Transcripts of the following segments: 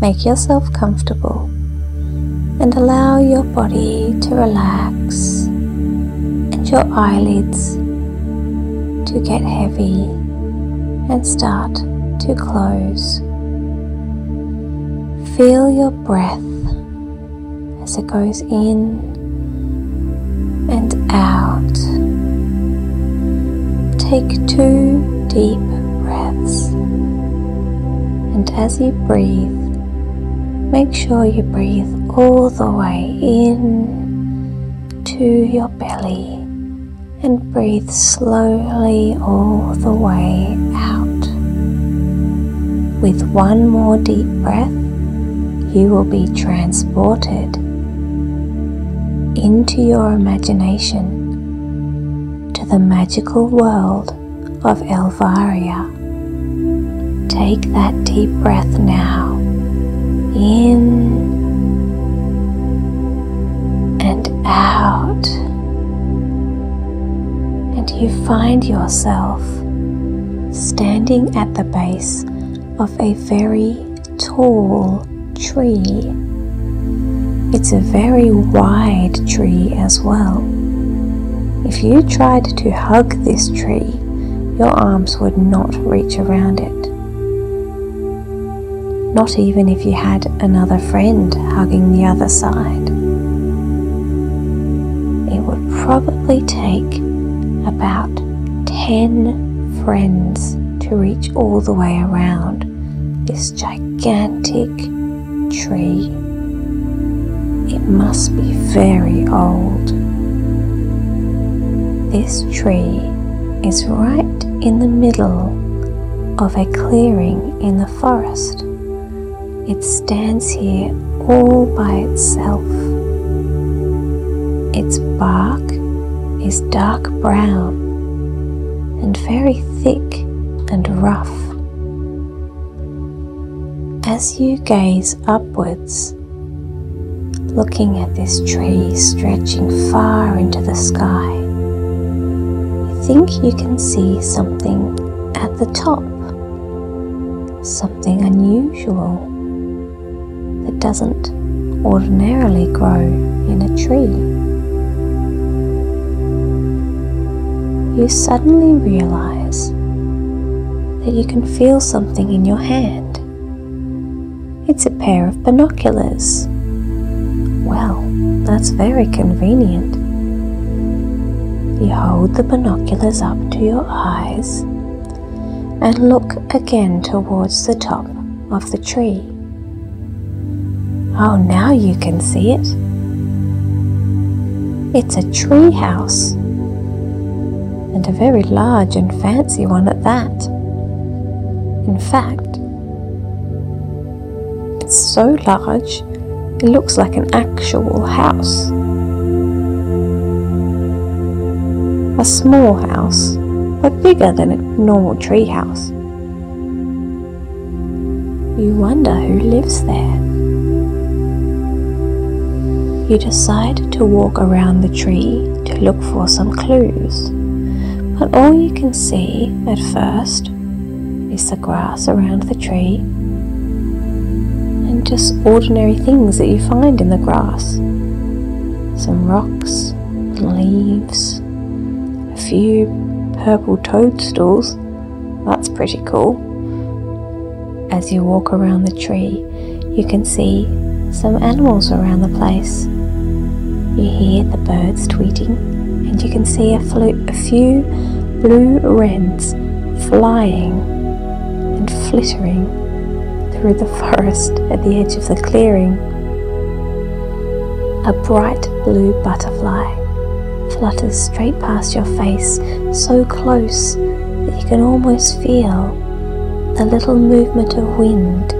make yourself comfortable and allow your body to relax and your eyelids to get heavy and start to close. Feel your breath as it goes in and out. Take two deep breaths, and as you breathe, make sure you breathe all the way in to your belly and breathe slowly all the way out. With one more deep breath, you will be transported into your imagination to the magical world of Elvaria. Take that deep breath now in and out, and you find yourself standing at the base of a very tall tree. It's a very wide tree as well. If you tried to hug this tree, your arms would not reach around it. Not even if you had another friend hugging the other side. It would probably take about 10 friends to reach all the way around this gigantic tree. It must be very old. This tree is right in the middle of a clearing in the forest. It stands here all by itself. Its bark is dark brown and very thick and rough. As you gaze upwards, looking at this tree stretching far into the sky, you think you can see something at the top, something unusual doesn't ordinarily grow in a tree. You suddenly realize that you can feel something in your hand. It's a pair of binoculars. Well, that's very convenient. You hold the binoculars up to your eyes and look again towards the top of the tree. Oh, now you can see it. It's a tree house, and a very large and fancy one at that. In fact, it's so large it looks like an actual house. A small house, but bigger than a normal tree house. You wonder who lives there. You decide to walk around the tree to look for some clues, but all you can see at first is the grass around the tree and just ordinary things that you find in the grass. Some rocks, leaves, a few purple toadstools. That's pretty cool. As you walk around the tree, you can see some animals around the place. You hear the birds tweeting, and you can see a, a few blue wrens flying and flittering through the forest at the edge of the clearing. A bright blue butterfly flutters straight past your face, so close that you can almost feel the little movement of wind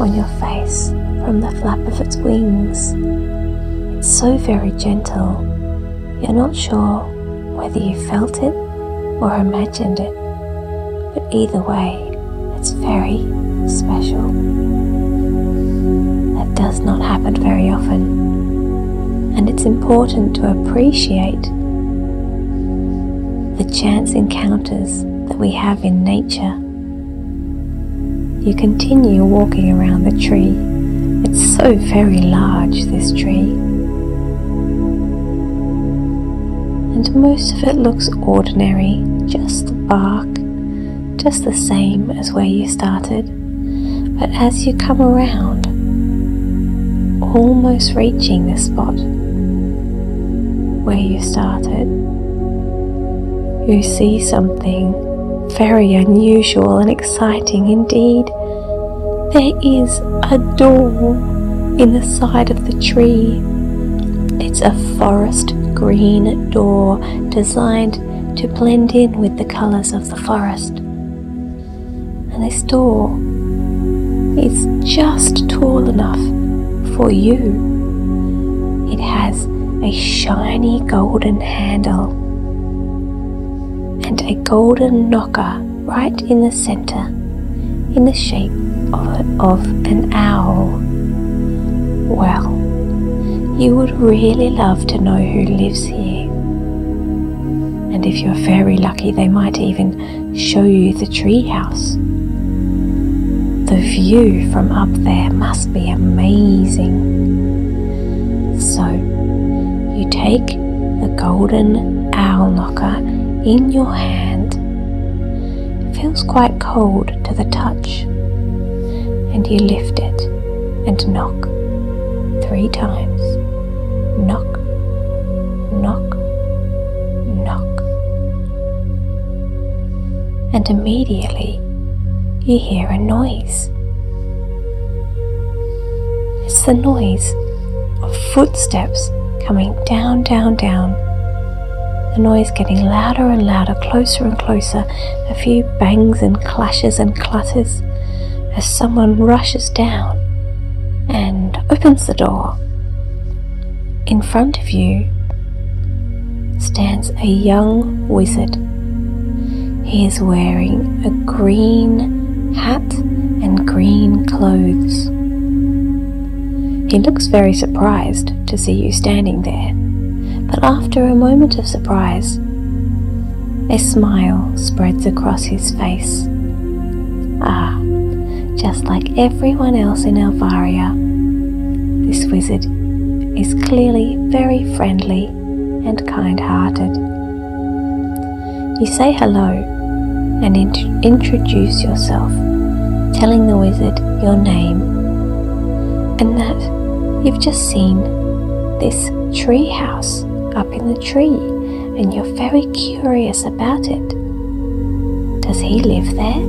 on your face from the flap of its wings. It's so very gentle, you're not sure whether you felt it or imagined it, but either way, it's very special. That does not happen very often, and it's important to appreciate the chance encounters that we have in nature. you continue walking around the tree. So very large, this tree. And most of it looks ordinary, just the bark, just the same as where you started. But as you come around, almost reaching the spot where you started, you see something very unusual and exciting indeed. There is a door in the side of the tree. It's a forest green door designed to blend in with the colours of the forest. And this door is just tall enough for you. It has a shiny golden handle and a golden knocker right in the center in the shape of, of an owl. Well, you would really love to know who lives here. And if you're very lucky, they might even show you the treehouse. The view from up there must be amazing. So, you take the golden owl knocker in your hand. It feels quite cold to the touch, and you lift it and knock three times. Knock, knock, knock. And immediately you hear a noise. It's the noise of footsteps coming down, down, down the noise getting louder and louder, closer and closer, a few bangs and clashes and clatters as someone rushes down opens the door. In front of you stands a young wizard. He is wearing a green hat and green clothes. He looks very surprised to see you standing there but after a moment of surprise, a smile spreads across his face. Ah, just like everyone else in Elvaria, this wizard is clearly very friendly and kind hearted. You say hello and int- introduce yourself, telling the wizard your name and that you've just seen this tree house up in the tree and you're very curious about it. Does he live there?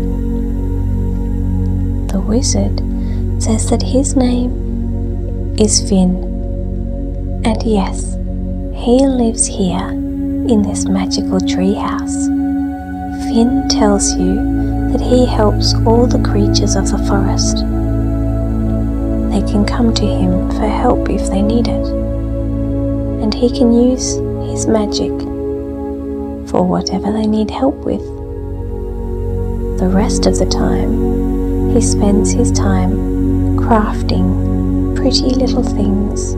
The wizard says that his name is Finn, and yes, he lives here in this magical tree house. Finn tells you that he helps all the creatures of the forest. They can come to him for help if they need it and he can use his magic for whatever they need help with. The rest of the time, he spends his time crafting pretty little things,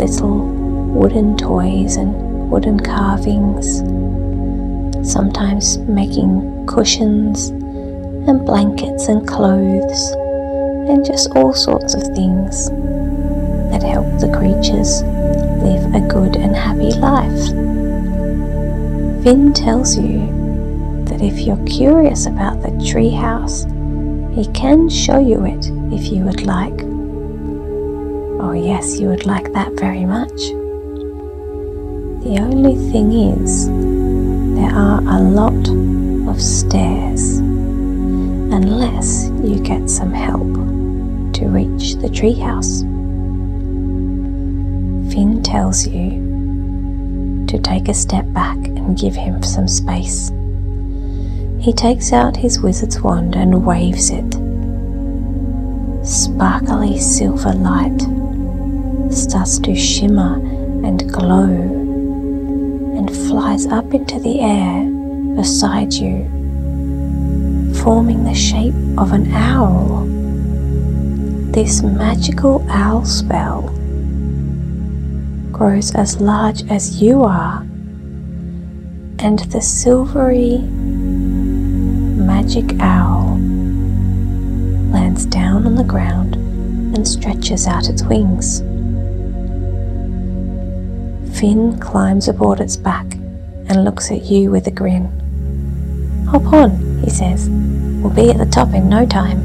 little wooden toys and wooden carvings, sometimes making cushions and blankets and clothes and just all sorts of things that help the creatures live a good and happy life. Finn tells you that if you're curious about the treehouse, he can show you it if you would like. Oh, yes, you would like that very much. The only thing is, there are a lot of stairs unless you get some help to reach the treehouse. Finn tells you to take a step back and give him some space. He takes out his wizard's wand and waves it. Sparkly silver light starts to shimmer and glow and flies up into the air beside you, forming the shape of an owl. This magical owl spell grows as large as you are, and the silvery magic owl lands down on the ground and stretches out its wings. Finn climbs aboard its back and looks at you with a grin. Hop on, he says. We'll be at the top in no time.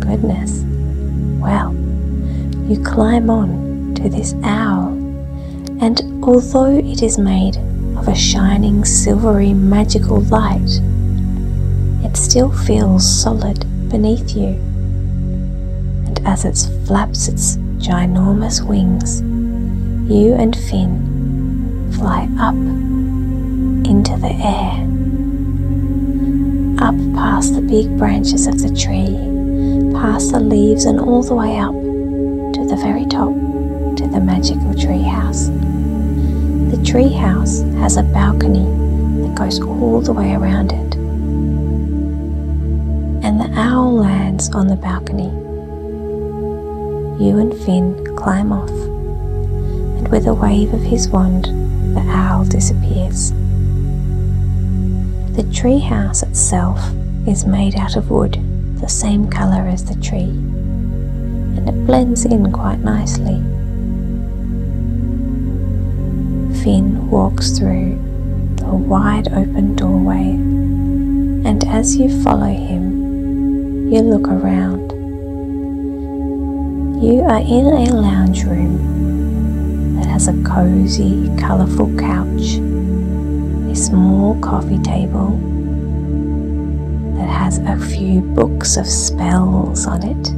Goodness. Well, you climb on to this owl, and although it is made of a shining, silvery, magical light, it still feels solid beneath you. And as it flaps its ginormous wings, you and Finn fly up into the air, up past the big branches of the tree, past the leaves, and all the way up to the very top, to the magical tree house. The tree house has a balcony that goes all the way around it. And the owl lands on the balcony. You and Finn climb off, and with a wave of his wand, the owl disappears. The tree house itself is made out of wood the same colour as the tree, and it blends in quite nicely. Finn walks through the wide open doorway, and as you follow him, you look around. You are in a lounge room that has a cozy, colourful couch, a small coffee table that has a few books of spells on it.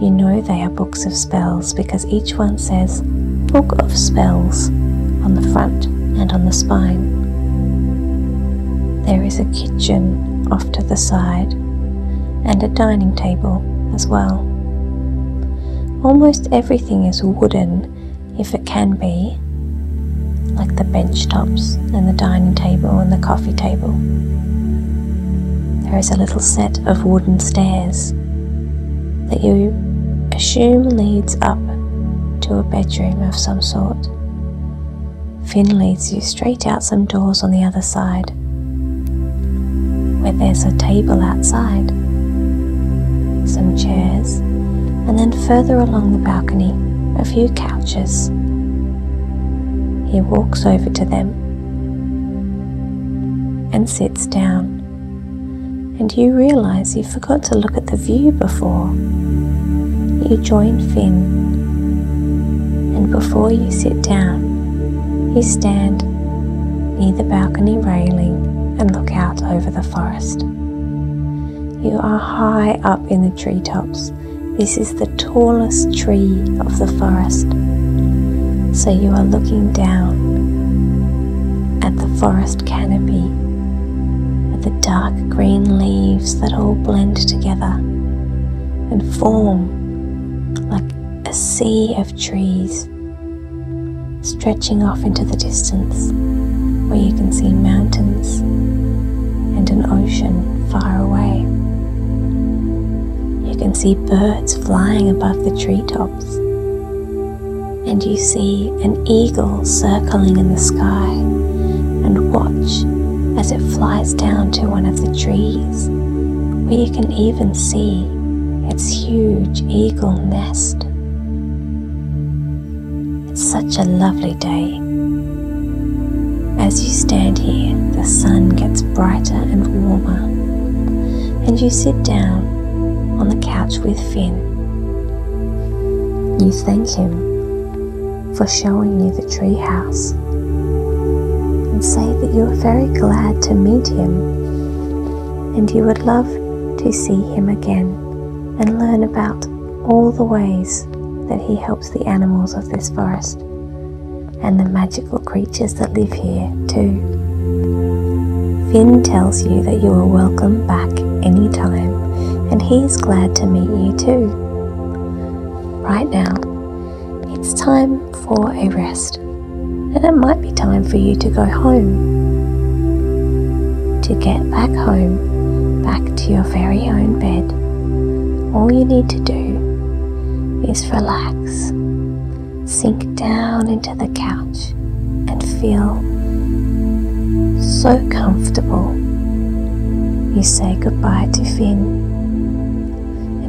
You know they are books of spells because each one says Book of Spells on the front and on the spine. There is a kitchen off to the side and a dining table as well. Almost everything is wooden if it can be, like the bench tops and the dining table and the coffee table. There is a little set of wooden stairs that you assume leads up to a bedroom of some sort. Finn leads you straight out some doors on the other side, where there's a table outside, some chairs, and then further along the balcony, a few couches. He walks over to them and sits down, and you realize you forgot to look at the view before. You join Finn and before you sit down, you stand near the balcony railing and look out over the forest. You are high up in the treetops. This is the tallest tree of the forest. So you are looking down at the forest canopy, at the dark green leaves that all blend together and form like a sea of trees stretching off into the distance where you can see mountains and an ocean far away. Can see birds flying above the treetops, and you see an eagle circling in the sky and watch as it flies down to one of the trees where you can even see its huge eagle nest. It's such a lovely day. As you stand here, the sun gets brighter and warmer, and you sit down on the couch with Finn. You thank him for showing you the tree house and say that you are very glad to meet him and you would love to see him again and learn about all the ways that he helps the animals of this forest and the magical creatures that live here too. Finn tells you that you are welcome back anytime and he is glad to meet you too. Right now, it's time for a rest and it might be time for you to go home. To get back home, back to your very own bed, all you need to do is relax. Sink down into the couch and feel so comfortable. You say goodbye to Finn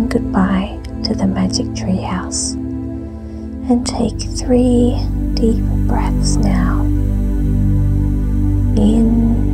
goodbye to the magic tree house. And take three deep breaths now. In